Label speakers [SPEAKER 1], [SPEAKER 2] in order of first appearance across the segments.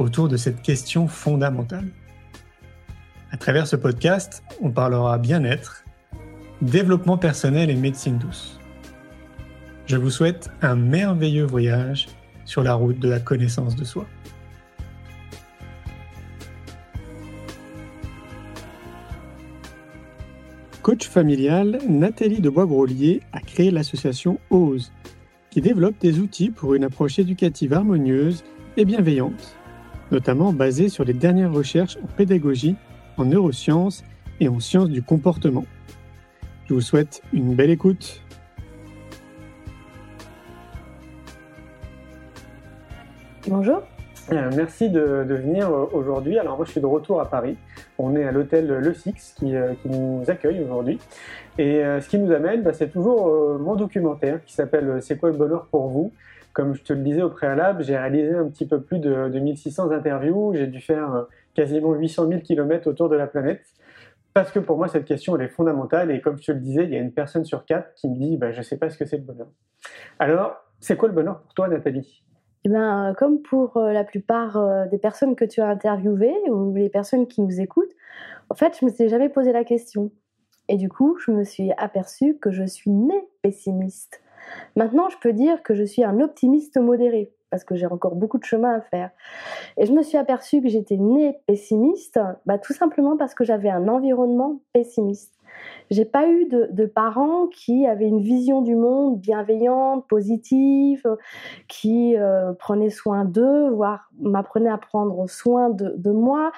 [SPEAKER 1] autour de cette question fondamentale. À travers ce podcast, on parlera bien-être, développement personnel et médecine douce. Je vous souhaite un merveilleux voyage sur la route de la connaissance de soi. Coach familial, Nathalie de Bois-Grolier a créé l'association OSE, qui développe des outils pour une approche éducative harmonieuse et bienveillante, notamment basée sur les dernières recherches en pédagogie, en neurosciences et en sciences du comportement. Je vous souhaite une belle écoute.
[SPEAKER 2] Bonjour.
[SPEAKER 1] Euh, merci de, venir euh, aujourd'hui. Alors moi je suis de retour à Paris. On est à l'hôtel Le Six qui, euh, nous accueille aujourd'hui. Et ce qui nous amène, bah, c'est toujours mon documentaire qui s'appelle C'est quoi le bonheur pour vous? Comme je te le disais au préalable, j'ai réalisé un petit peu plus de, 1600 interviews. J'ai dû faire quasiment 800 000 km autour de la planète. Parce que pour moi, cette question, elle est fondamentale. Et comme je te le disais, il y a une personne sur quatre qui me dit bah, Je ne sais pas ce que c'est le bonheur. Alors, c'est quoi le bonheur pour toi, Nathalie?
[SPEAKER 2] Eh ben, comme pour euh, la plupart euh, des personnes que tu as interviewées ou les personnes qui nous écoutent, en fait, je me suis jamais posé la question. Et du coup, je me suis aperçue que je suis née pessimiste. Maintenant, je peux dire que je suis un optimiste modéré parce que j'ai encore beaucoup de chemin à faire. Et je me suis aperçue que j'étais née pessimiste, bah, tout simplement parce que j'avais un environnement pessimiste. J'ai pas eu de, parents qui avaient une vision du monde bienveillante, positive, qui euh, prenaient soin d'eux, voire m'apprenaient à prendre soin de, moi,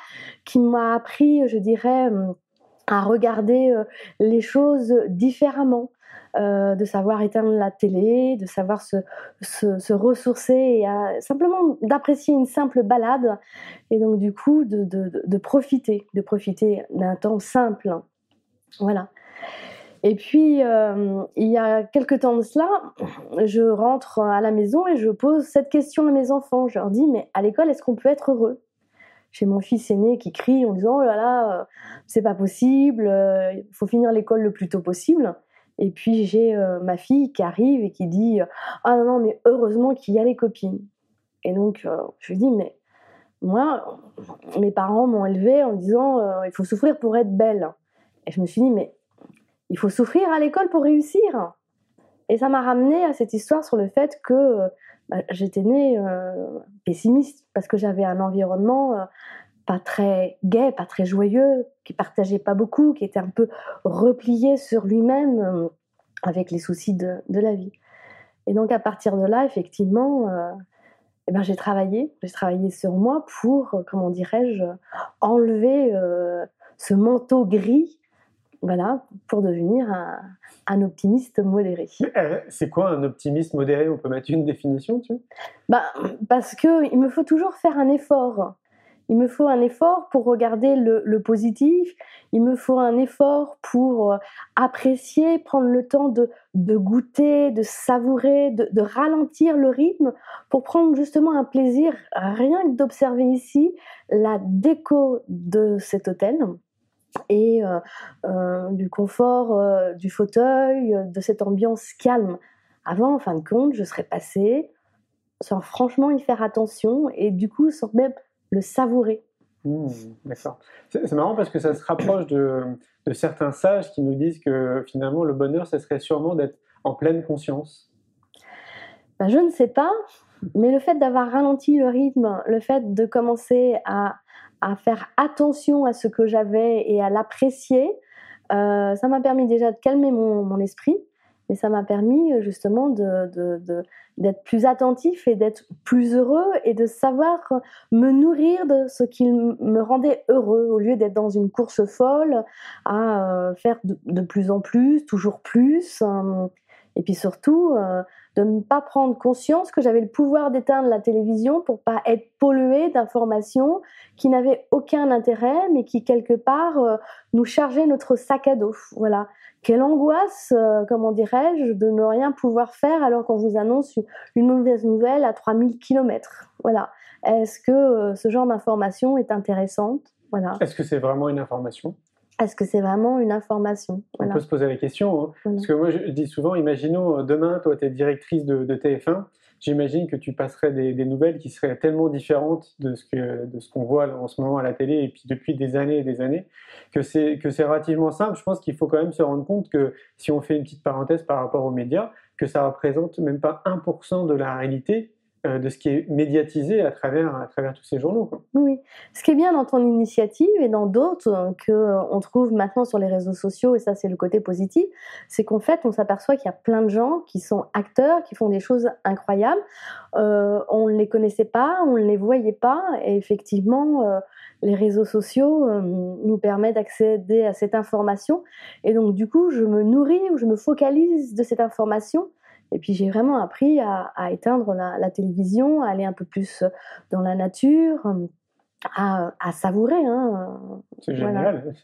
[SPEAKER 2] qui m'a appris, je dirais, à regarder euh, les choses différemment. Euh, de savoir éteindre la télé, de savoir se, ressourcer et simplement d'apprécier une simple balade et donc du coup de, profiter, de profiter d'un temps simple. Voilà. Et puis, euh, il y a quelques temps de cela, je rentre à la maison et je pose cette question à mes enfants. Je leur dis, mais à l'école, est-ce qu'on peut être heureux? J'ai mon fils aîné qui crie en disant, oh là là, euh, c'est pas possible, il faut finir l'école le plus tôt possible. Et puis j'ai ma fille qui arrive et qui dit, ah non, non, mais heureusement qu'il y a les copines. Et donc, je lui dis, mais moi, mes parents m'ont élevée en disant, il faut souffrir pour être belle. Et je me suis dit, mais il faut souffrir à l'école pour réussir. Et ça m'a ramené à cette histoire sur le fait que bah, j'étais née euh, pessimiste parce que j'avais un environnement euh, pas très gai, pas très joyeux, qui partageait pas beaucoup, qui était un peu replié sur lui-même euh, avec les soucis de, la vie. Et donc à partir de là, effectivement, eh ben, j'ai travaillé, j'ai travaillé sur moi pour, comment dirais-je, enlever ce manteau gris voilà, pour devenir un, optimiste modéré.
[SPEAKER 1] Euh, c'est quoi un optimiste modéré? On peut mettre une définition, tu
[SPEAKER 2] bah, Parce qu'il me faut toujours faire un effort. Il me faut un effort pour regarder le, positif, il me faut un effort pour euh, apprécier, prendre le temps de, goûter, de savourer, de, ralentir le rythme, pour prendre justement un plaisir, rien que d'observer ici la déco de cet hôtel, et euh, euh, du confort du fauteuil, de cette ambiance calme. Avant, en fin de compte, je serais passée sans franchement y faire attention et du coup sans même le savourer.
[SPEAKER 1] Mmh, d'accord. C'est marrant parce que ça se rapproche de, de, certains sages qui nous disent que finalement le bonheur, ce serait sûrement d'être en pleine conscience.
[SPEAKER 2] Ben, je ne sais pas, mais le fait d'avoir ralenti le rythme, le fait de commencer à à faire attention à ce que j'avais et à l'apprécier. Euh, ça m'a permis déjà de calmer mon, esprit, mais ça m'a permis euh, justement d'être plus attentif et d'être plus heureux et de savoir me nourrir de ce qui me rendait heureux au lieu d'être dans une course folle à euh, faire de, plus en plus, toujours plus. et puis surtout, de ne pas prendre conscience que j'avais le pouvoir d'éteindre la télévision pour pas être polluée d'informations qui n'avaient aucun intérêt, mais qui quelque part euh, nous chargeaient notre sac à dos. Voilà. Quelle angoisse, euh, comment dirais-je, de ne rien pouvoir faire alors qu'on vous annonce une mauvaise nouvelle à 3000 km. Voilà. Est-ce que euh, ce genre d'information est intéressante? Voilà.
[SPEAKER 1] Est-ce que c'est vraiment une information?
[SPEAKER 2] Est-ce que c'est vraiment une information
[SPEAKER 1] On peut se poser la question. Hein. Parce que moi, je dis souvent, imaginons euh, demain, toi, tu es directrice de, TF1. J'imagine que tu passerais des, nouvelles qui seraient tellement différentes de ce que de ce qu'on voit en ce moment à la télé et puis depuis des années et des années que c'est que c'est relativement simple. Je pense qu'il faut quand même se rendre compte que si on fait une petite parenthèse par rapport aux médias, que ça représente même pas 1% de la réalité euh, de ce qui est médiatisé à travers, à travers tous ces journaux.
[SPEAKER 2] Oui, ce qui est bien dans ton initiative et dans d'autres euh, qu'on euh, trouve maintenant sur les réseaux sociaux, et ça c'est le côté positif, c'est qu'en fait on s'aperçoit qu'il y a plein de gens qui sont acteurs, qui font des choses incroyables. on ne les connaissait pas, on ne les voyait pas, et effectivement les réseaux sociaux nous permettent d'accéder à cette information. Et donc du coup je me nourris ou je me focalise de cette information et puis j'ai vraiment appris à, éteindre la, télévision, à aller un peu plus dans la nature, à, savourer. Hein.
[SPEAKER 1] C'est génial.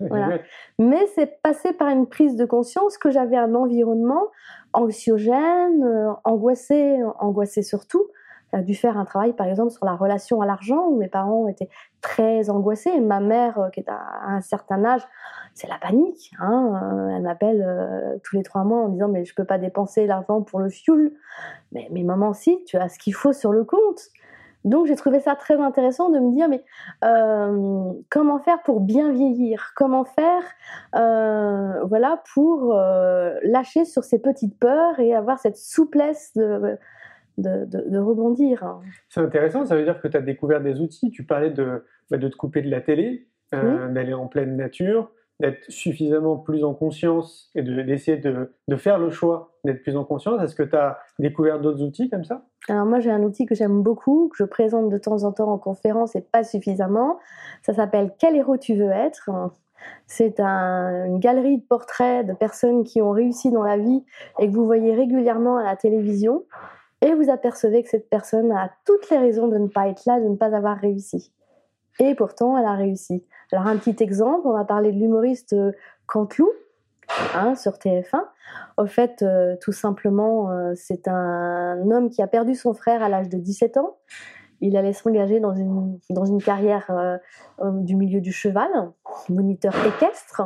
[SPEAKER 2] Mais c'est passé par une prise de conscience que j'avais un environnement anxiogène, euh, angoissé, angoissé surtout, dû faire un travail, par exemple, sur la relation à l'argent, où mes parents étaient très angoissés. Et ma mère, euh, qui est à un certain âge, c'est la panique. Hein. Euh, elle m'appelle euh, tous les trois mois en disant mais je peux pas dépenser l'argent pour le fuel. Mais, mais maman, si, tu as ce qu'il faut sur le compte. Donc j'ai trouvé ça très intéressant de me dire mais comment faire pour bien vieillir? Comment faire voilà pour lâcher sur ces petites peurs et avoir cette souplesse de de, rebondir. Hein.
[SPEAKER 1] C'est intéressant, ça veut dire que tu as découvert des outils. Tu parlais de, bah, de te couper de la télé, euh, d'aller en pleine nature, d'être suffisamment plus en conscience et d'essayer de, de, faire le choix d'être plus en conscience. Est-ce que tu as découvert d'autres outils comme ça?
[SPEAKER 2] Alors moi j'ai un outil que j'aime beaucoup, que je présente de temps en temps en conférence et pas suffisamment. Ça s'appelle Quel héros tu veux être c'est une galerie de portraits de personnes qui ont réussi dans la vie et que vous voyez régulièrement à la télévision et vous apercevez que cette personne a toutes les raisons de ne pas être là, de ne pas avoir réussi. Et pourtant, elle a réussi. Alors, un petit exemple, on va parler de l'humoriste euh, Canteloup, hein, sur TF1. Au fait, euh, tout simplement, euh, c'est un homme qui a perdu son frère à l'âge de 17 ans. Il allait s'engager dans une, dans une carrière du milieu du cheval, moniteur équestre.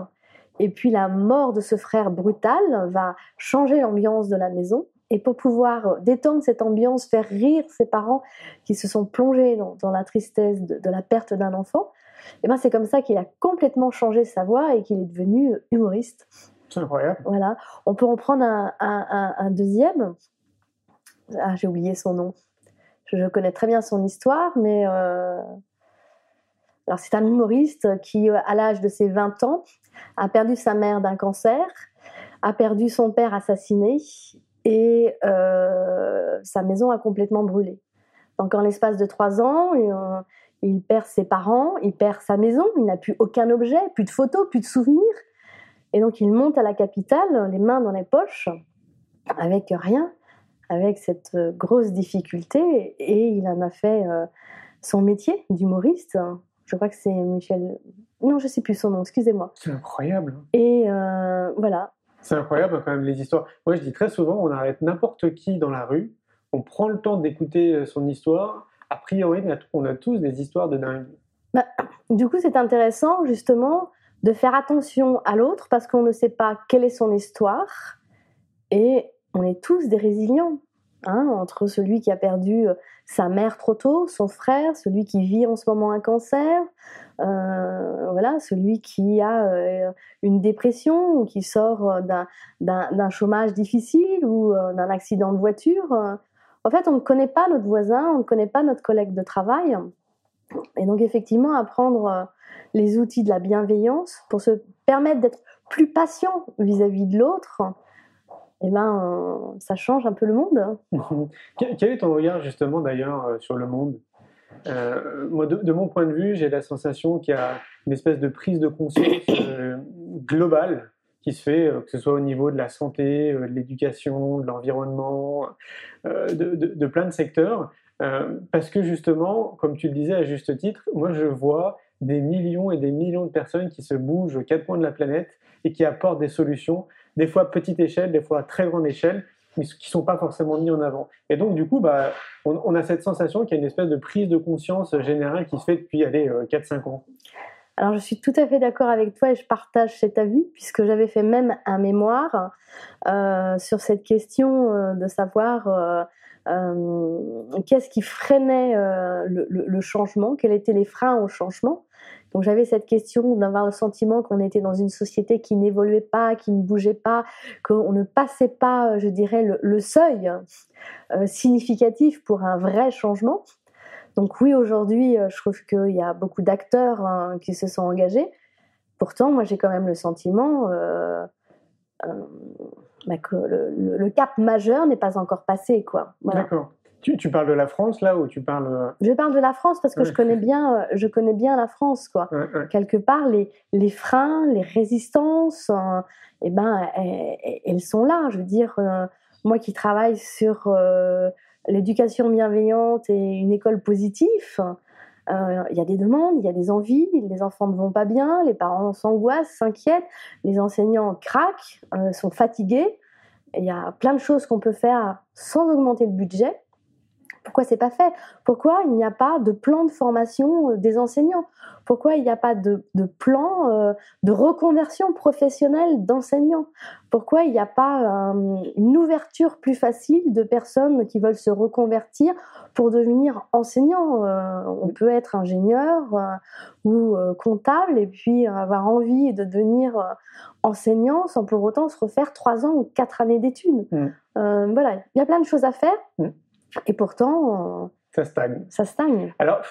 [SPEAKER 2] Et puis la mort de ce frère brutal va changer l'ambiance de la maison. Et pour pouvoir détendre cette ambiance, faire rire ses parents qui se sont plongés dans, la tristesse de, la perte d'un enfant, et eh ben c'est comme ça qu'il a complètement changé sa voix et qu'il est devenu humoriste.
[SPEAKER 1] C'est incroyable.
[SPEAKER 2] Voilà. On peut en prendre un, deuxième. Ah, j'ai oublié son nom. Je, connais très bien son histoire, mais euh, alors c'est un humoriste qui, euh, à l'âge de ses 20 ans, a perdu sa mère d'un cancer, a perdu son père assassiné et euh, sa maison a complètement brûlé. Donc en l'espace de trois ans, euh, il perd ses parents, il perd sa maison, il n'a plus aucun objet, plus de photos, plus de souvenirs. Et donc il monte à la capitale, les mains dans les poches, avec rien, avec cette euh, grosse difficulté, et il en a fait son métier d'humoriste. Je crois que c'est Michel. Non, je sais plus son nom, excusez-moi.
[SPEAKER 1] C'est incroyable.
[SPEAKER 2] Et voilà,
[SPEAKER 1] c'est incroyable quand même les histoires. Moi je dis très souvent, on arrête n'importe qui dans la rue, on prend le temps d'écouter euh, son histoire. A priori, on a tous des histoires de dingue.
[SPEAKER 2] Bah, du coup, c'est intéressant justement de faire attention à l'autre parce qu'on ne sait pas quelle est son histoire et on est tous des résilients. Hein, entre celui qui a perdu euh, sa mère trop tôt, son frère, celui qui vit en ce moment un cancer, euh, voilà, celui qui a euh, une dépression ou qui sort d'un chômage difficile ou d'un accident de voiture. En fait, on ne connaît pas notre voisin, on ne connaît pas notre collègue de travail. Et donc, effectivement, apprendre les outils de la bienveillance pour se permettre d'être plus patient vis-à-vis de l'autre, eh ben, ça change un peu le monde.
[SPEAKER 1] Quel est ton regard justement d'ailleurs euh, sur le monde? Euh, moi, de, mon point de vue, j'ai la sensation qu'il y a une espèce de prise de conscience euh, globale qui se fait, que ce soit au niveau de la santé, de l'éducation, de l'environnement, de, de, plein de secteurs. parce que justement, comme tu le disais à juste titre, moi je vois des millions et des millions de personnes qui se bougent aux quatre coins de la planète et qui apportent des solutions, des fois à petite échelle, des fois à très grande échelle, mais qui sont pas forcément mis en avant. Et donc, du coup, bah, on, a cette sensation qu'il y a une espèce de prise de conscience générale qui se fait depuis, allez, 4-5 euh, ans.
[SPEAKER 2] Alors, je suis tout à fait d'accord avec toi et je partage cet avis, puisque j'avais fait même un mémoire euh, sur cette question euh, de savoir qu'est-ce qui freinait le, le, changement, quels étaient les freins au changement. Donc j'avais cette question d'avoir le sentiment qu'on était dans une société qui n'évoluait pas, qui ne bougeait pas, qu'on ne passait pas, je dirais, le, seuil euh, significatif pour un vrai changement. Donc oui, aujourd'hui, euh, je trouve qu'il y a beaucoup d'acteurs hein, qui se sont engagés. Pourtant, moi, j'ai quand même le sentiment euh, bah, que le, cap majeur n'est pas encore passé, quoi.
[SPEAKER 1] D'accord. Tu, parles de la France là ou tu parles euh,
[SPEAKER 2] Je parle de la France parce que je connais bien, euh, je connais bien la France quoi. Quelque part, les, les freins, les résistances, euh, eh ben, elles, sont là. Je veux dire, moi qui travaille sur l'éducation bienveillante et une école positive, il y a des demandes, il y a des envies, les enfants ne vont pas bien, les parents s'angoissent, s'inquiètent, les enseignants craquent, sont fatigués. Il y a plein de choses qu'on peut faire sans augmenter le budget. Pourquoi c'est pas fait? Pourquoi il n'y a pas de plan de formation euh, des enseignants? Pourquoi il n'y a pas de, plan euh, de reconversion professionnelle d'enseignants? Pourquoi il n'y a pas euh, une ouverture plus facile de personnes qui veulent se reconvertir pour devenir enseignants? On peut être ingénieur ou comptable et puis avoir envie de devenir enseignant sans pour autant se refaire trois ans ou quatre années d'études. Mmh. voilà, il y a plein de choses à faire. Mmh. Et pourtant,
[SPEAKER 1] ça stagne.
[SPEAKER 2] Ça stagne.
[SPEAKER 1] Alors,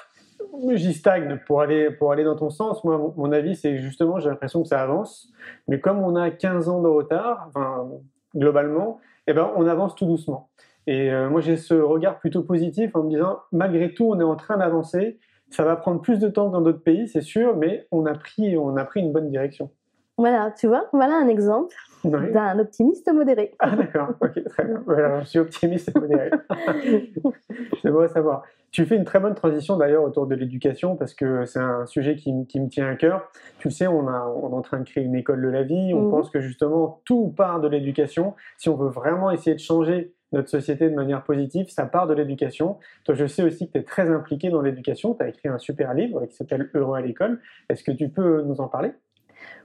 [SPEAKER 1] j'y stagne pour aller, pour aller dans ton sens. Moi, mon avis, c'est justement, j'ai l'impression que ça avance. Mais comme on a 15 ans de retard, enfin, globalement, eh ben, on avance tout doucement. Et euh, moi, j'ai ce regard plutôt positif en me disant, malgré tout, on est en train d'avancer. Ça va prendre plus de temps que dans d'autres pays, c'est sûr, mais on a pris, on a pris une bonne direction.
[SPEAKER 2] Voilà, tu vois, voilà un exemple d'un optimiste modéré.
[SPEAKER 1] Ah d'accord, ok, très bien. je suis optimiste et modéré. c'est bon à savoir. Tu fais une très bonne transition d'ailleurs autour de l'éducation parce que c'est un sujet qui, me tient à cœur. Tu le sais, on, a, on est en train de créer une école de la vie. On mhm. pense que justement tout part de l'éducation. Si on veut vraiment essayer de changer notre société de manière positive, ça part de l'éducation. Toi, je sais aussi que tu es très impliqué dans l'éducation. Tu as écrit un super livre qui s'appelle Heureux à l'école. Est-ce que tu peux nous en parler?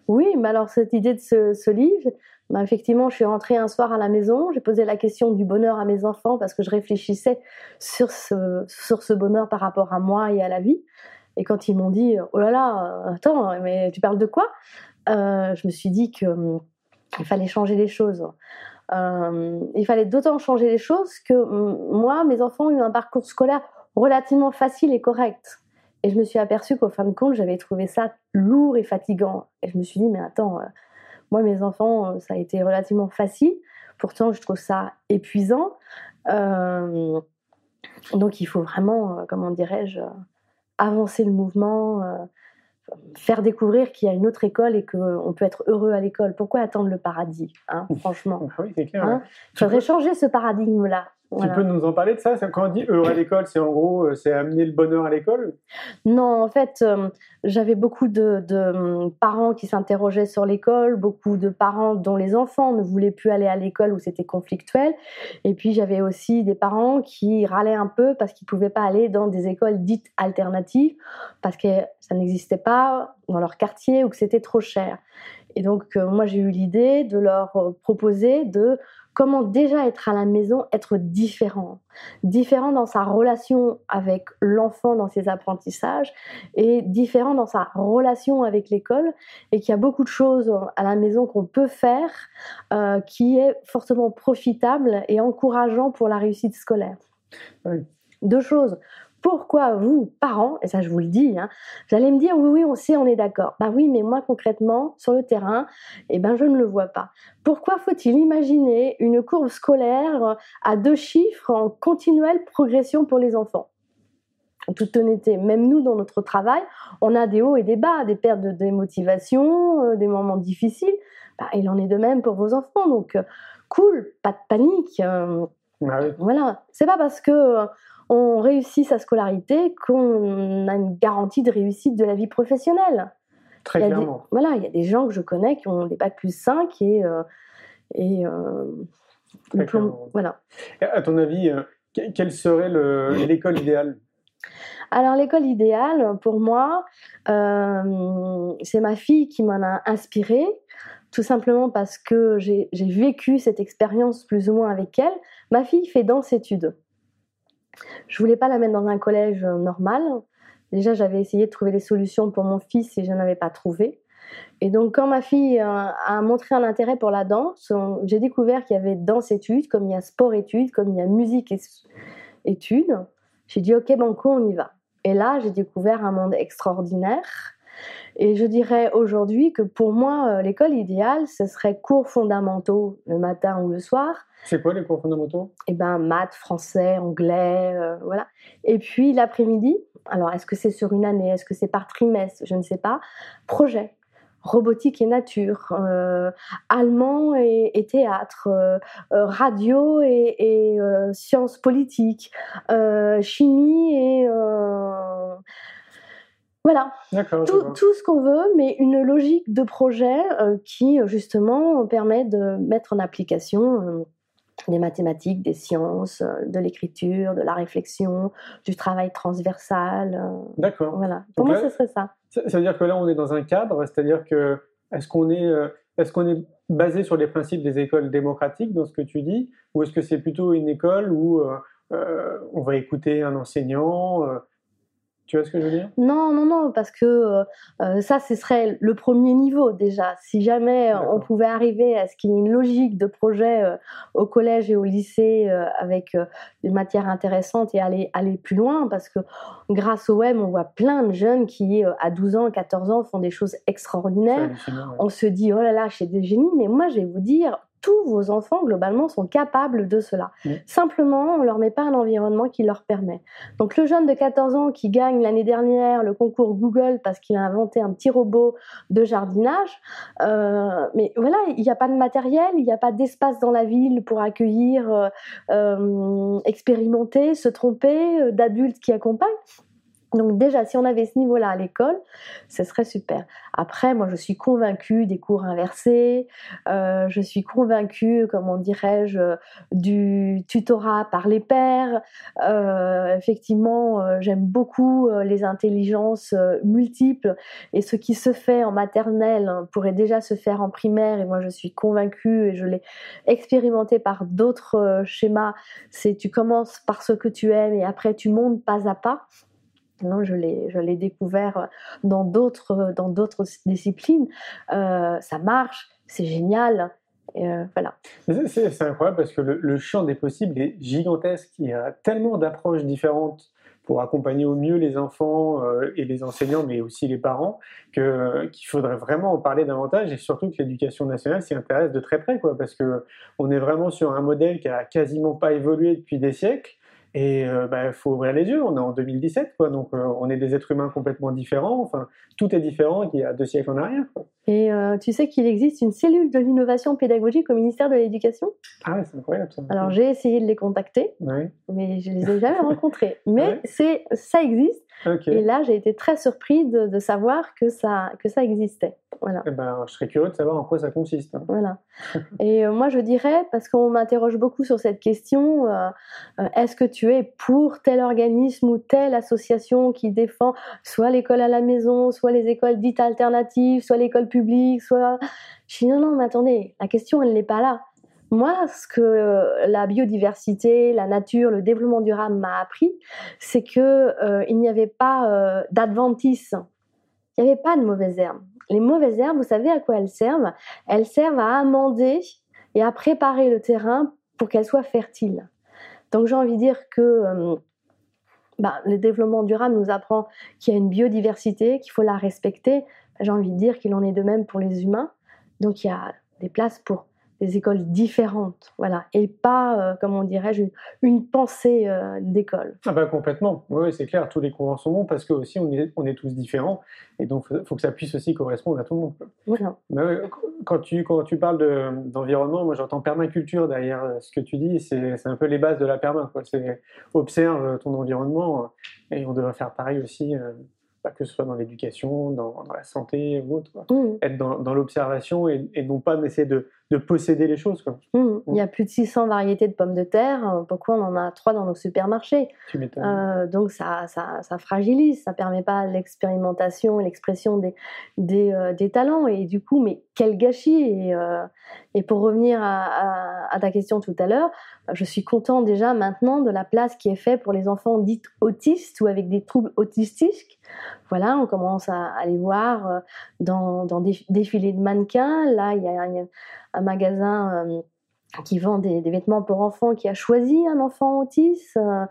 [SPEAKER 2] Oui, mais alors cette idée de ce, livre, bah, effectivement, je suis rentrée un soir à la maison, j'ai posé la question du bonheur à mes enfants parce que je réfléchissais sur ce, sur ce bonheur par rapport à moi et à la vie. Et quand ils m'ont dit, oh là là, attends, mais tu parles de quoi? Euh, Je me suis dit qu'il hum, fallait changer les choses. Euh, il fallait d'autant changer les choses que hum, moi, mes enfants ont eu un parcours scolaire relativement facile et correct. Et je me suis aperçue qu'au fin de compte, j'avais trouvé ça lourd et fatigant. Et je me suis dit, mais attends, euh, moi, mes enfants, euh, ça a été relativement facile. Pourtant, je trouve ça épuisant. Euh, donc, il faut vraiment, comment dirais-je, avancer le mouvement, faire découvrir qu'il y a une autre école et qu'on peut être heureux à l'école. Pourquoi attendre le paradis, hein, franchement
[SPEAKER 1] ah clair. Hein?
[SPEAKER 2] il faudrait changer ce paradigme-là.
[SPEAKER 1] Tu peux nous en parler de ça? Quand on dit heureux à l'école, c'est en gros, euh, c'est amener le bonheur à l'école?
[SPEAKER 2] Non, en fait, euh, j'avais beaucoup de, euh, parents qui s'interrogeaient sur l'école, beaucoup de parents dont les enfants ne voulaient plus aller à l'école où c'était conflictuel. Et puis j'avais aussi des parents qui râlaient un peu parce qu'ils ne pouvaient pas aller dans des écoles dites alternatives, parce que ça n'existait pas dans leur quartier ou que c'était trop cher. Et donc, moi, j'ai eu l'idée de leur proposer de comment déjà être à la maison, être différent. Différent dans sa relation avec l'enfant dans ses apprentissages et différent dans sa relation avec l'école et qu'il y a beaucoup de choses à la maison qu'on peut faire euh, qui est fortement profitable et encourageant pour la réussite scolaire. Deux choses pourquoi vous, parents, et ça je vous le dis, hein, vous allez me dire oui, oui, on sait, on est d'accord. Bah oui, mais moi concrètement, sur le terrain, eh ben, je ne le vois pas. Pourquoi faut-il imaginer une courbe scolaire à deux chiffres en continuelle progression pour les enfants? En toute honnêteté, même nous, dans notre travail, on a des hauts et des bas, des pertes de démotivation, euh, des moments difficiles. Bah, il en est de même pour vos enfants. Donc, euh, cool, pas de panique. euh,
[SPEAKER 1] Ah oui.
[SPEAKER 2] voilà. C'est pas parce que euh, on réussit sa scolarité qu'on a une garantie de réussite de la vie professionnelle.
[SPEAKER 1] Très
[SPEAKER 2] Il des-
[SPEAKER 1] clairement.
[SPEAKER 2] voilà, il y a des gens que je connais qui ont des bacs plus 5 et, euh, et euh, voilà.
[SPEAKER 1] À ton avis, euh, que- quelle serait le- l'école idéale?
[SPEAKER 2] Alors l'école idéale pour moi, euh, c'est ma fille qui m'en a inspiré, tout simplement parce que j'ai vécu cette expérience plus ou moins avec elle. Ma fille fait danse-études. Je voulais pas la mettre dans un collège euh, normal. Déjà, j'avais essayé de trouver des solutions pour mon fils et je n'avais pas trouvé. Et donc, quand ma fille euh, a montré un intérêt pour la danse, j'ai découvert qu'il y avait danse-études, comme il y a sport-études, comme il y a musique-études. J'ai dit, OK, banco, on y va. Et là, j'ai découvert un monde extraordinaire. Et je dirais aujourd'hui que pour moi, euh, l'école idéale, ce serait cours fondamentaux le matin ou le soir,
[SPEAKER 1] C'est quoi les cours fondamentaux?
[SPEAKER 2] Et ben maths, français, anglais, euh, voilà. Et puis l'après-midi, alors est-ce que c'est sur une année, est-ce que c'est par trimestre, je ne sais pas. Projet, robotique et nature, euh, allemand et, et théâtre, euh, euh, radio et, et, sciences politiques, chimie et voilà tout, tout ce qu'on veut, mais une logique de projet euh, qui justement permet de mettre en application euh, des mathématiques, des sciences, euh, de l'écriture, de la réflexion, du travail transversal. euh,
[SPEAKER 1] D'accord.
[SPEAKER 2] voilà. Pour
[SPEAKER 1] Donc
[SPEAKER 2] moi,
[SPEAKER 1] là-
[SPEAKER 2] ce serait ça.
[SPEAKER 1] Ça, veut dire que là, on est dans un cadre, c'est-à-dire que est-ce qu'on est, euh, est-ce qu'on est basé sur les principes des écoles démocratiques dans ce que tu dis, ou est-ce que c'est plutôt une école où euh, euh, on va écouter un enseignant euh, Tu vois ce que je veux dire?
[SPEAKER 2] Non, non, non, parce que euh, euh, ça, ce serait le premier niveau déjà. Si jamais euh, on pouvait arriver à ce qu'il y ait une logique de projet euh, au collège et au lycée euh, avec des matières intéressantes et aller, aller plus loin, parce que grâce au web, on voit plein de jeunes qui, à 12 ans, 14 ans, font des choses extraordinaires.
[SPEAKER 1] ouais.
[SPEAKER 2] On se dit, oh là là, chez des génies, mais moi, je vais vous dire, tous vos enfants, globalement, sont capables de cela. Simplement, on leur met pas un environnement qui leur permet. Donc, le jeune de 14 ans qui gagne l'année dernière le concours Google parce qu'il a inventé un petit robot de jardinage, euh, mais voilà, il n'y a pas de matériel, il n'y a pas d'espace dans la ville pour accueillir, euh, euh, expérimenter, se tromper, d'adultes qui accompagnent. Donc déjà, si on avait ce niveau-là à l'école, ce serait super. Après, moi, je suis convaincue des cours inversés, euh, je suis convaincue, comment dirais-je, du tutorat par les pairs. Euh, effectivement, euh, j'aime beaucoup les intelligences multiples et ce qui se fait en maternelle hein, pourrait déjà se faire en primaire. Et moi, je suis convaincue et je l'ai expérimenté par d'autres schémas. C'est tu commences par ce que tu aimes et après tu montes pas à pas. Non, je l'ai, découvert dans d'autres, dans d'autres disciplines. Euh, ça marche, c'est génial. Euh, voilà.
[SPEAKER 1] C'est- incroyable parce que le, champ des possibles est gigantesque. Il y a tellement d'approches différentes pour accompagner au mieux les enfants euh, et les enseignants, mais aussi les parents, qu'il faudrait vraiment en parler davantage et surtout que l'éducation nationale s'y intéresse de très près, quoi, parce que on est vraiment sur un modèle qui a quasiment pas évolué depuis des siècles. Et il faut ouvrir les yeux, on est en 2017, quoi, donc euh, on est des êtres humains complètement différents, enfin, tout est différent qu'il y a deux siècles en arrière. Quoi.
[SPEAKER 2] Et euh, tu sais qu'il existe une cellule de l'innovation pédagogique au ministère de l'Éducation?
[SPEAKER 1] Ah ouais, c'est incroyable ça.
[SPEAKER 2] Alors j'ai essayé de les contacter,
[SPEAKER 1] Ouais,
[SPEAKER 2] mais je les ai jamais rencontrés. Mais
[SPEAKER 1] Ouais.
[SPEAKER 2] c'est, ça existe. Et là, j'ai été très surprise de, de savoir que ça, que ça existait. Voilà.
[SPEAKER 1] Eh ben, je serais curieux de savoir en quoi ça consiste. hein.
[SPEAKER 2] Voilà. Et euh, moi, je dirais, parce qu'on m'interroge beaucoup sur cette question, euh, euh, est-ce que tu es pour tel organisme ou telle association qui défend soit l'école à la maison, soit les écoles dites alternatives, soit l'école publique, soit... Je dis non, non, mais attendez, la question, elle n'est pas là. Moi, ce que euh, la biodiversité, la nature, le développement durable m'a appris, c'est que euh, il n'y avait pas euh. Il n'y avait pas de mauvaises herbes. Les mauvaises herbes, vous savez à quoi elles servent? Elles servent à amender et à préparer le terrain pour qu'elles soient fertiles. Donc j'ai envie de dire que euh, bah, le développement durable nous apprend qu'il y a une biodiversité, qu'il faut la respecter. J'ai envie de dire qu'il en est de même pour les humains. Donc il y a des places pour des écoles différentes, voilà, et pas, euh, comment dirais-je, une, une pensée euh, d'école.
[SPEAKER 1] Ah bah complètement, oui c'est clair, tous les courants sont bons parce que aussi on est, on est tous différents et donc il faut que ça puisse aussi correspondre à tout le monde.
[SPEAKER 2] Voilà.
[SPEAKER 1] Bah ouais, quand, tu, quand tu parles de- d'environnement, moi j'entends permaculture derrière euh, ce que tu dis, c'est un peu les bases de la perma, quoi. c'est observe ton environnement euh, et on devrait faire pareil aussi, euh, que ce soit dans l'éducation, dans, dans la santé ou autre. quoi.
[SPEAKER 2] Mmh.
[SPEAKER 1] Être dans, dans l'observation et, et non pas d'essayer de, de posséder les choses. Quoi.
[SPEAKER 2] Mmh. Il y a plus de 600 variétés de pommes de terre. euh, Pourquoi on en a trois dans nos supermarchés? Euh, Donc ça, ça, ça fragilise, ça permet pas l'expérimentation et l'expression des, des, euh, des talents. Et du coup, mais quel gâchis et, euh, et pour revenir à, à- à ta question tout à l'heure, je suis content déjà maintenant de la place qui est faite pour les enfants dits autistes ou avec des troubles autistiques. Voilà, on commence à, à les voir euh, dans, dans des défilés de mannequins. Là, il y a un, un magasin euh, qui vend des, des vêtements pour enfants qui a choisi un enfant autiste. Euh,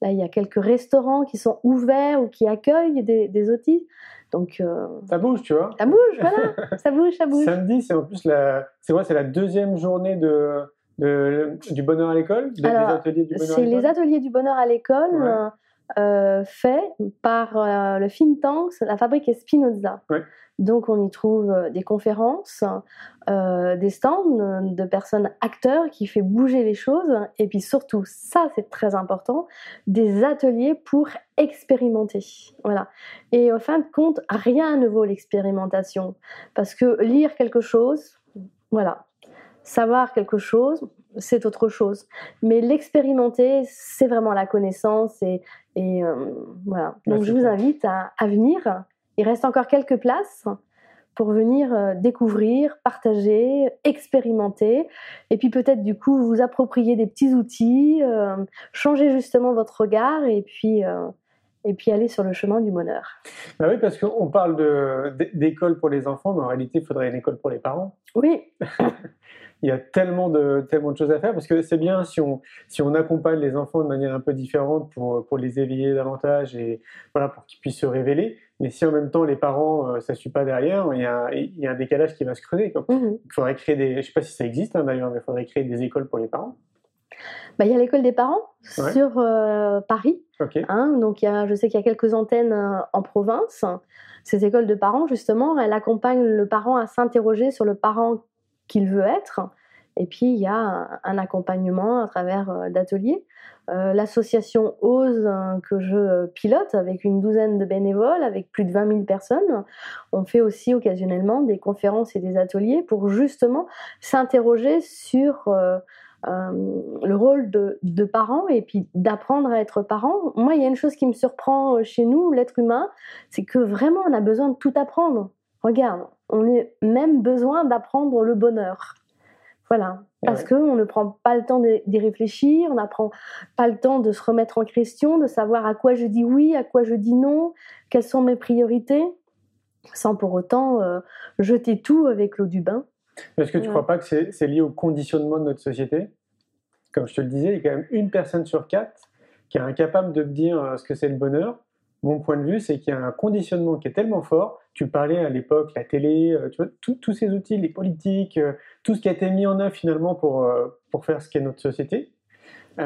[SPEAKER 2] Là, il y a quelques restaurants qui sont ouverts ou qui accueillent des, des autistes. Donc, euh,
[SPEAKER 1] Ça bouge, tu vois.
[SPEAKER 2] ça bouge, voilà, ça bouge, ça bouge.
[SPEAKER 1] Samedi, c'est en plus la, c'est la deuxième journée de, de- du bonheur à l'école, de-
[SPEAKER 2] Alors,
[SPEAKER 1] des ateliers du bonheur à
[SPEAKER 2] C'est les ateliers du bonheur à l'école
[SPEAKER 1] Ouais.
[SPEAKER 2] Euh, faits par euh, le think tank, la fabrique Espinoza.
[SPEAKER 1] Ouais.
[SPEAKER 2] Donc on y trouve euh, des conférences, euh, des stands de personnes acteurs qui fait bouger les choses et puis surtout, ça c'est très important, des ateliers pour expérimenter. Voilà. Et au fin de compte, rien ne vaut l'expérimentation parce que lire quelque chose, voilà, savoir quelque chose, c'est autre chose. Mais l'expérimenter, c'est vraiment la connaissance et, et, euh, voilà. Donc je vous invite à, à venir. Il reste encore quelques places pour venir euh, découvrir, partager, expérimenter, et puis peut-être du coup vous approprier des petits outils, euh, changer justement votre regard, et puis euh, et puis aller sur le chemin du bonheur.
[SPEAKER 1] Bah oui, parce qu'on parle d'école pour les enfants, mais en réalité, il faudrait une école pour les parents.
[SPEAKER 2] Oui,
[SPEAKER 1] Il y a tellement de, tellement de choses à faire, parce que c'est bien si on, si on accompagne les enfants de manière un peu différente pour, pour les éveiller davantage et voilà, pour qu'ils puissent se révéler. Mais si en même temps les parents euh, ça suit pas derrière, il y, a, il y a un décalage qui va se creuser. quoi.
[SPEAKER 2] Mhm.
[SPEAKER 1] Il faudrait créer des, je sais pas si ça existe hein, d'ailleurs, mais il faudrait créer des écoles pour les parents.
[SPEAKER 2] Bah, il y a l'école des parents
[SPEAKER 1] Ouais.
[SPEAKER 2] sur euh, Paris. Hein, donc il y a, je sais qu'il y a quelques antennes euh, en province. Ces écoles de parents, justement, elles accompagnent le parent à s'interroger sur le parent qu'il veut être. Et puis il y a un, accompagnement à travers euh, d'ateliers. Euh, L'association Ose euh, que je pilote avec une douzaine de bénévoles, avec plus de 20 000 personnes, on fait aussi occasionnellement des conférences et des ateliers pour justement s'interroger sur euh, euh, le rôle de, de parent et puis d'apprendre à être parent. Moi, il y a une chose qui me surprend chez nous, l'être humain, c'est que vraiment on a besoin de tout apprendre. Regarde, on a même besoin d'apprendre le bonheur. Voilà, parce
[SPEAKER 1] Ouais.
[SPEAKER 2] qu'on ne prend pas le temps d'y réfléchir, on n'apprend pas le temps de se remettre en question, de savoir à quoi je dis oui, à quoi je dis non, quelles sont mes priorités, sans pour autant euh, jeter tout avec l'eau du bain.
[SPEAKER 1] Est-ce que tu ne
[SPEAKER 2] Ouais.
[SPEAKER 1] crois pas que c'est c'est lié au conditionnement de notre société? Comme je te le disais, il y a quand même une personne sur quatre qui est incapable de me dire euh, ce que c'est le bonheur. Mon point de vue, c'est qu'il y a un conditionnement qui est tellement fort. Tu parlais à l'époque, la télé, euh, tu vois, tous ces outils, les politiques, euh, tout ce qui a été mis en œuvre finalement pour, euh, pour faire ce qu'est notre société.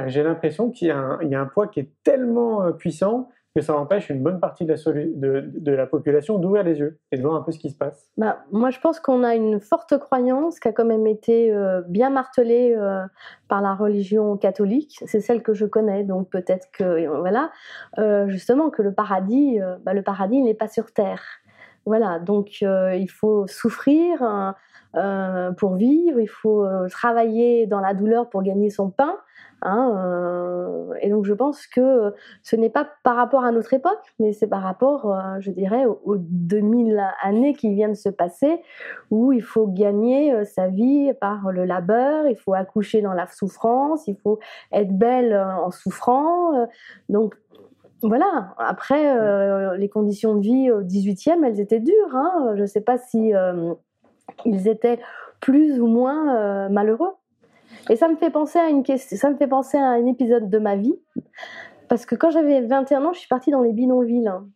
[SPEAKER 1] J'ai l'impression qu'il y, a un- il y a un poids qui est tellement puissant que ça empêche une bonne partie de la, population d'ouvrir les yeux et de voir un peu ce qui se passe.
[SPEAKER 2] Bah, moi, je pense qu'on a une forte croyance qui a quand même été euh, bien martelée euh, par la religion catholique. C'est celle que je connais, donc peut-être que voilà, euh, justement que le paradis, bah, le paradis, n'est pas sur terre. Voilà, donc il faut souffrir hein, euh, pour vivre, il faut euh, travailler dans la douleur pour gagner son pain. hein, euh, et donc je pense que ce n'est pas par rapport à notre époque, mais c'est par rapport, je dirais, aux, aux 2000 années qui viennent de se passer, où il faut gagner sa vie par le labeur, il faut accoucher dans la souffrance, il faut être belle en souffrant. donc voilà, après, les conditions de vie au 18e, elles étaient dures. hein. Je ne sais pas si ils étaient plus ou moins euh, malheureux. Et ça me fait penser à une question, ça me fait penser à un épisode de ma vie, parce que quand j'avais 21 ans, je suis partie dans les bidonvilles, hein.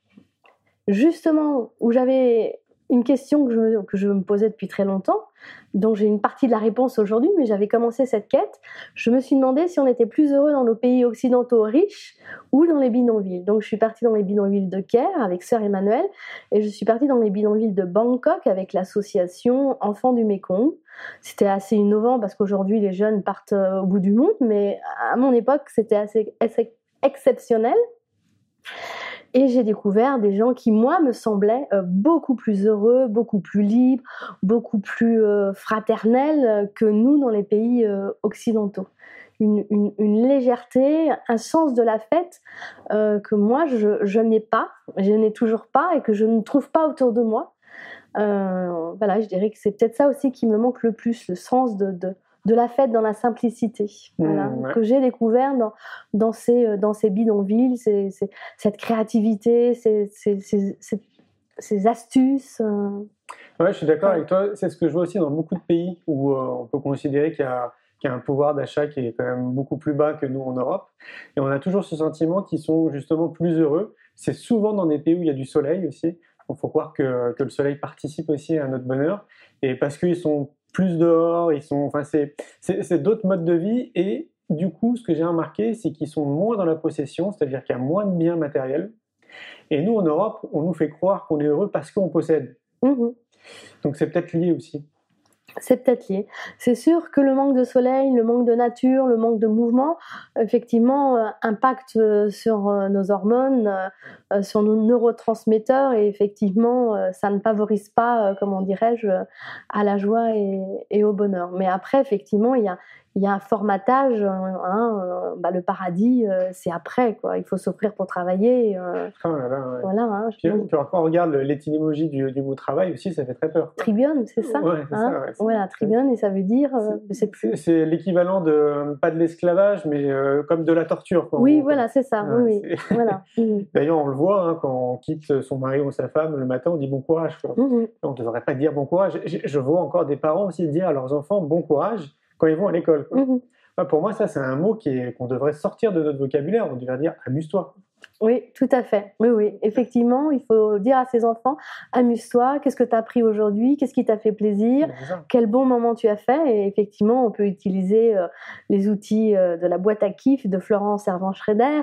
[SPEAKER 2] justement où j'avais une question que je, me posais depuis très longtemps, dont j'ai une partie de la réponse aujourd'hui, mais j'avais commencé cette quête. Je me suis demandé si on était plus heureux dans nos pays occidentaux riches ou dans les bidonvilles. Donc je suis partie dans les bidonvilles de Caire avec sœur Emmanuel et je suis partie dans les bidonvilles de Bangkok avec l'association Enfants du Mékong. C'était assez innovant parce qu'aujourd'hui les jeunes partent euh, au bout du monde, mais à mon époque c'était assez exceptionnel. Et j'ai découvert des gens qui, moi, me semblaient euh, beaucoup plus heureux, beaucoup plus libres, beaucoup plus euh, fraternels euh, que nous dans les pays occidentaux. Une, légèreté, un sens de la fête que moi, je, n'ai pas, je n'ai toujours pas et que je ne trouve pas autour de moi. voilà, je dirais que c'est peut-être ça aussi qui me manque le plus, le sens de de la fête dans la simplicité, mmh, que j'ai découvert dans, dans, ces, euh, dans ces bidonvilles, cette créativité, ces, ces, astuces. Euh.
[SPEAKER 1] Ouais, je suis d'accord avec toi. C'est ce que je vois aussi dans beaucoup de pays où euh, on peut considérer qu'il y a a un pouvoir d'achat qui est quand même beaucoup plus bas que nous en Europe. Et on a toujours ce sentiment qu'ils sont justement plus heureux. C'est souvent dans des pays où il y a du soleil aussi. Il faut croire que, que, le soleil participe aussi à notre bonheur. Et parce qu'ils sont plus dehors, ils sont, enfin c'est d'autres modes de vie et du coup ce que j'ai remarqué c'est qu'ils sont moins dans la possession, c'est-à-dire qu'il y a moins de biens matériels. Et nous en Europe, on nous fait croire qu'on est heureux parce qu'on possède. Mmh Donc c'est peut-être lié aussi.
[SPEAKER 2] C'est peut-être lié. C'est sûr que le manque de soleil, le manque de nature, le manque de mouvement, effectivement, euh, impacte euh, sur euh, nos hormones, sur nos neurotransmetteurs, et effectivement, ça ne favorise pas, comment dirais-je, à la joie et, et, au bonheur. Mais après, effectivement, il y a, il y a un formatage, hein, euh, bah, le paradis, euh, c'est après, quoi. Il faut s'offrir pour travailler.
[SPEAKER 1] Oh voilà. Hein, puis, quand on regarde l'étymologie du, du, mot travail aussi, ça fait très peur.
[SPEAKER 2] Tribune, c'est ça.
[SPEAKER 1] Ouais, hein
[SPEAKER 2] ça voilà, tribune, et ça veut dire.
[SPEAKER 1] c'est l'équivalent de pas de l'esclavage, mais comme de la torture.
[SPEAKER 2] oui, voilà, c'est ça. oui, voilà.
[SPEAKER 1] Mmh. D'ailleurs, on le voit quand on quitte son mari ou sa femme le matin, on dit bon courage. Mmh on ne devrait pas dire bon courage. Je vois encore des parents aussi dire à leurs enfants bon courage quand ils vont à l'école. Mhm. pour moi, ça, c'est un mot qu'on devrait sortir de notre vocabulaire. On devrait dire amuse-toi.
[SPEAKER 2] Oui, tout à fait. Oui, oui. Effectivement, il faut dire à ses enfants amuse-toi, qu'est-ce que tu as appris aujourd'hui, qu'est-ce qui t'a fait plaisir, quel bon moment tu as fait? Et effectivement, on peut utiliser euh, les outils euh, de la boîte à kiff de Florence Servan-Schreider.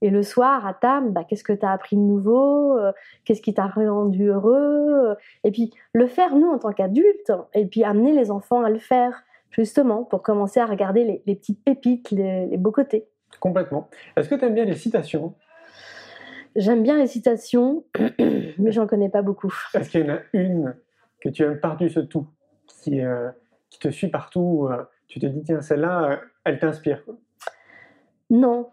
[SPEAKER 2] Et le soir, à table, bah, qu'est-ce que tu as appris de nouveau, euh, qu'est-ce qui t'a rendu heureux? Et puis, le faire, nous, en tant qu'adultes, et puis amener les enfants à le faire justement, pour commencer à regarder les, petites pépites, les, beaux côtés.
[SPEAKER 1] Complètement. Est-ce que tu aimes bien les citations?
[SPEAKER 2] J'aime bien les citations, mais j'en connais pas beaucoup.
[SPEAKER 1] Est-ce qu'il y en a une que tu aimes par-dessus tout, qui, euh, qui te suit partout euh, Tu te dis, tiens, celle-là, euh, elle t'inspire?
[SPEAKER 2] Non.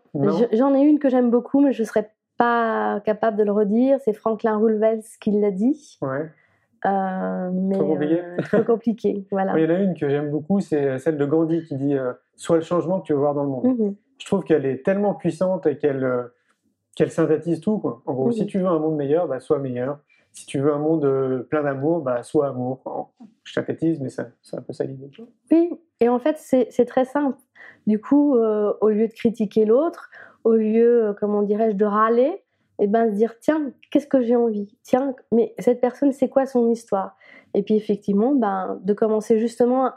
[SPEAKER 2] J'en ai une que j'aime beaucoup, mais je ne serais pas capable de le redire. C'est Franklin Roosevelt qui l'a dit.
[SPEAKER 1] Ouais.
[SPEAKER 2] Euh, mais trop compliqué. Euh, trop compliqué voilà.
[SPEAKER 1] Il y en a une que j'aime beaucoup, c'est celle de Gandhi qui dit euh, Sois le changement que tu veux voir dans le monde. Mhm. Je trouve qu'elle est tellement puissante et qu'elle qu'elle synthétise tout. Quoi. En gros, si mhm. tu veux un monde meilleur, bah, sois meilleur. Si tu veux un monde plein d'amour, bah, sois amour. je synthétise, mais c'est un peu ça l'idée.
[SPEAKER 2] Oui, et en fait, c'est très simple. Du coup, au lieu de critiquer l'autre, au lieu, comment dirais-je, de râler, et ben se dire tiens qu'est-ce que j'ai envie? Tiens mais cette personne c'est quoi son histoire? Et puis effectivement ben de commencer justement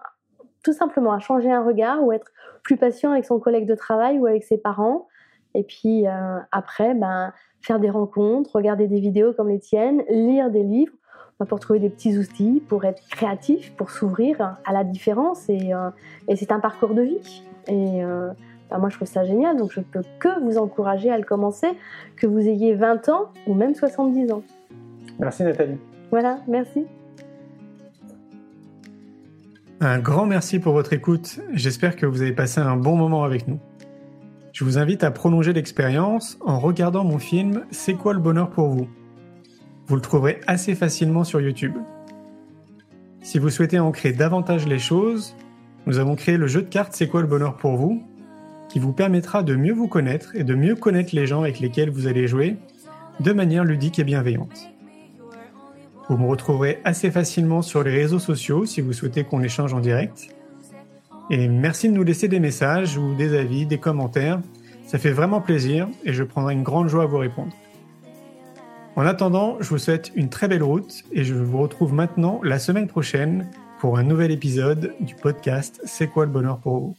[SPEAKER 2] tout simplement à changer un regard ou être plus patient avec son collègue de travail ou avec ses parents. Et puis euh, après ben faire des rencontres regarder des vidéos comme les tiennes lire des livres ben, pour trouver des petits outils pour être créatif pour s'ouvrir à la différence et, euh, et c'est un parcours de vie. Et euh, moi, je trouve ça génial, donc je peux que vous encourager à le commencer, que vous ayez 20 ans ou même 70 ans.
[SPEAKER 1] Merci Nathalie.
[SPEAKER 2] Voilà, merci.
[SPEAKER 1] Un grand merci pour votre écoute. J'espère que vous avez passé un bon moment avec nous. Je vous invite à prolonger l'expérience en regardant mon film C'est quoi le bonheur pour vous? Vous le trouverez assez facilement sur YouTube. Si vous souhaitez ancrer davantage les choses, nous avons créé le jeu de cartes C'est quoi le bonheur pour vous? Qui vous permettra de mieux vous connaître et de mieux connaître les gens avec lesquels vous allez jouer de manière ludique et bienveillante. Vous me retrouverez assez facilement sur les réseaux sociaux si vous souhaitez qu'on échange en direct. Et merci de nous laisser des messages ou des avis, des commentaires. Ça fait vraiment plaisir et je prendrai une grande joie à vous répondre. En attendant, je vous souhaite une très belle route et je vous retrouve maintenant la semaine prochaine pour un nouvel épisode du podcast C'est quoi le bonheur pour vous?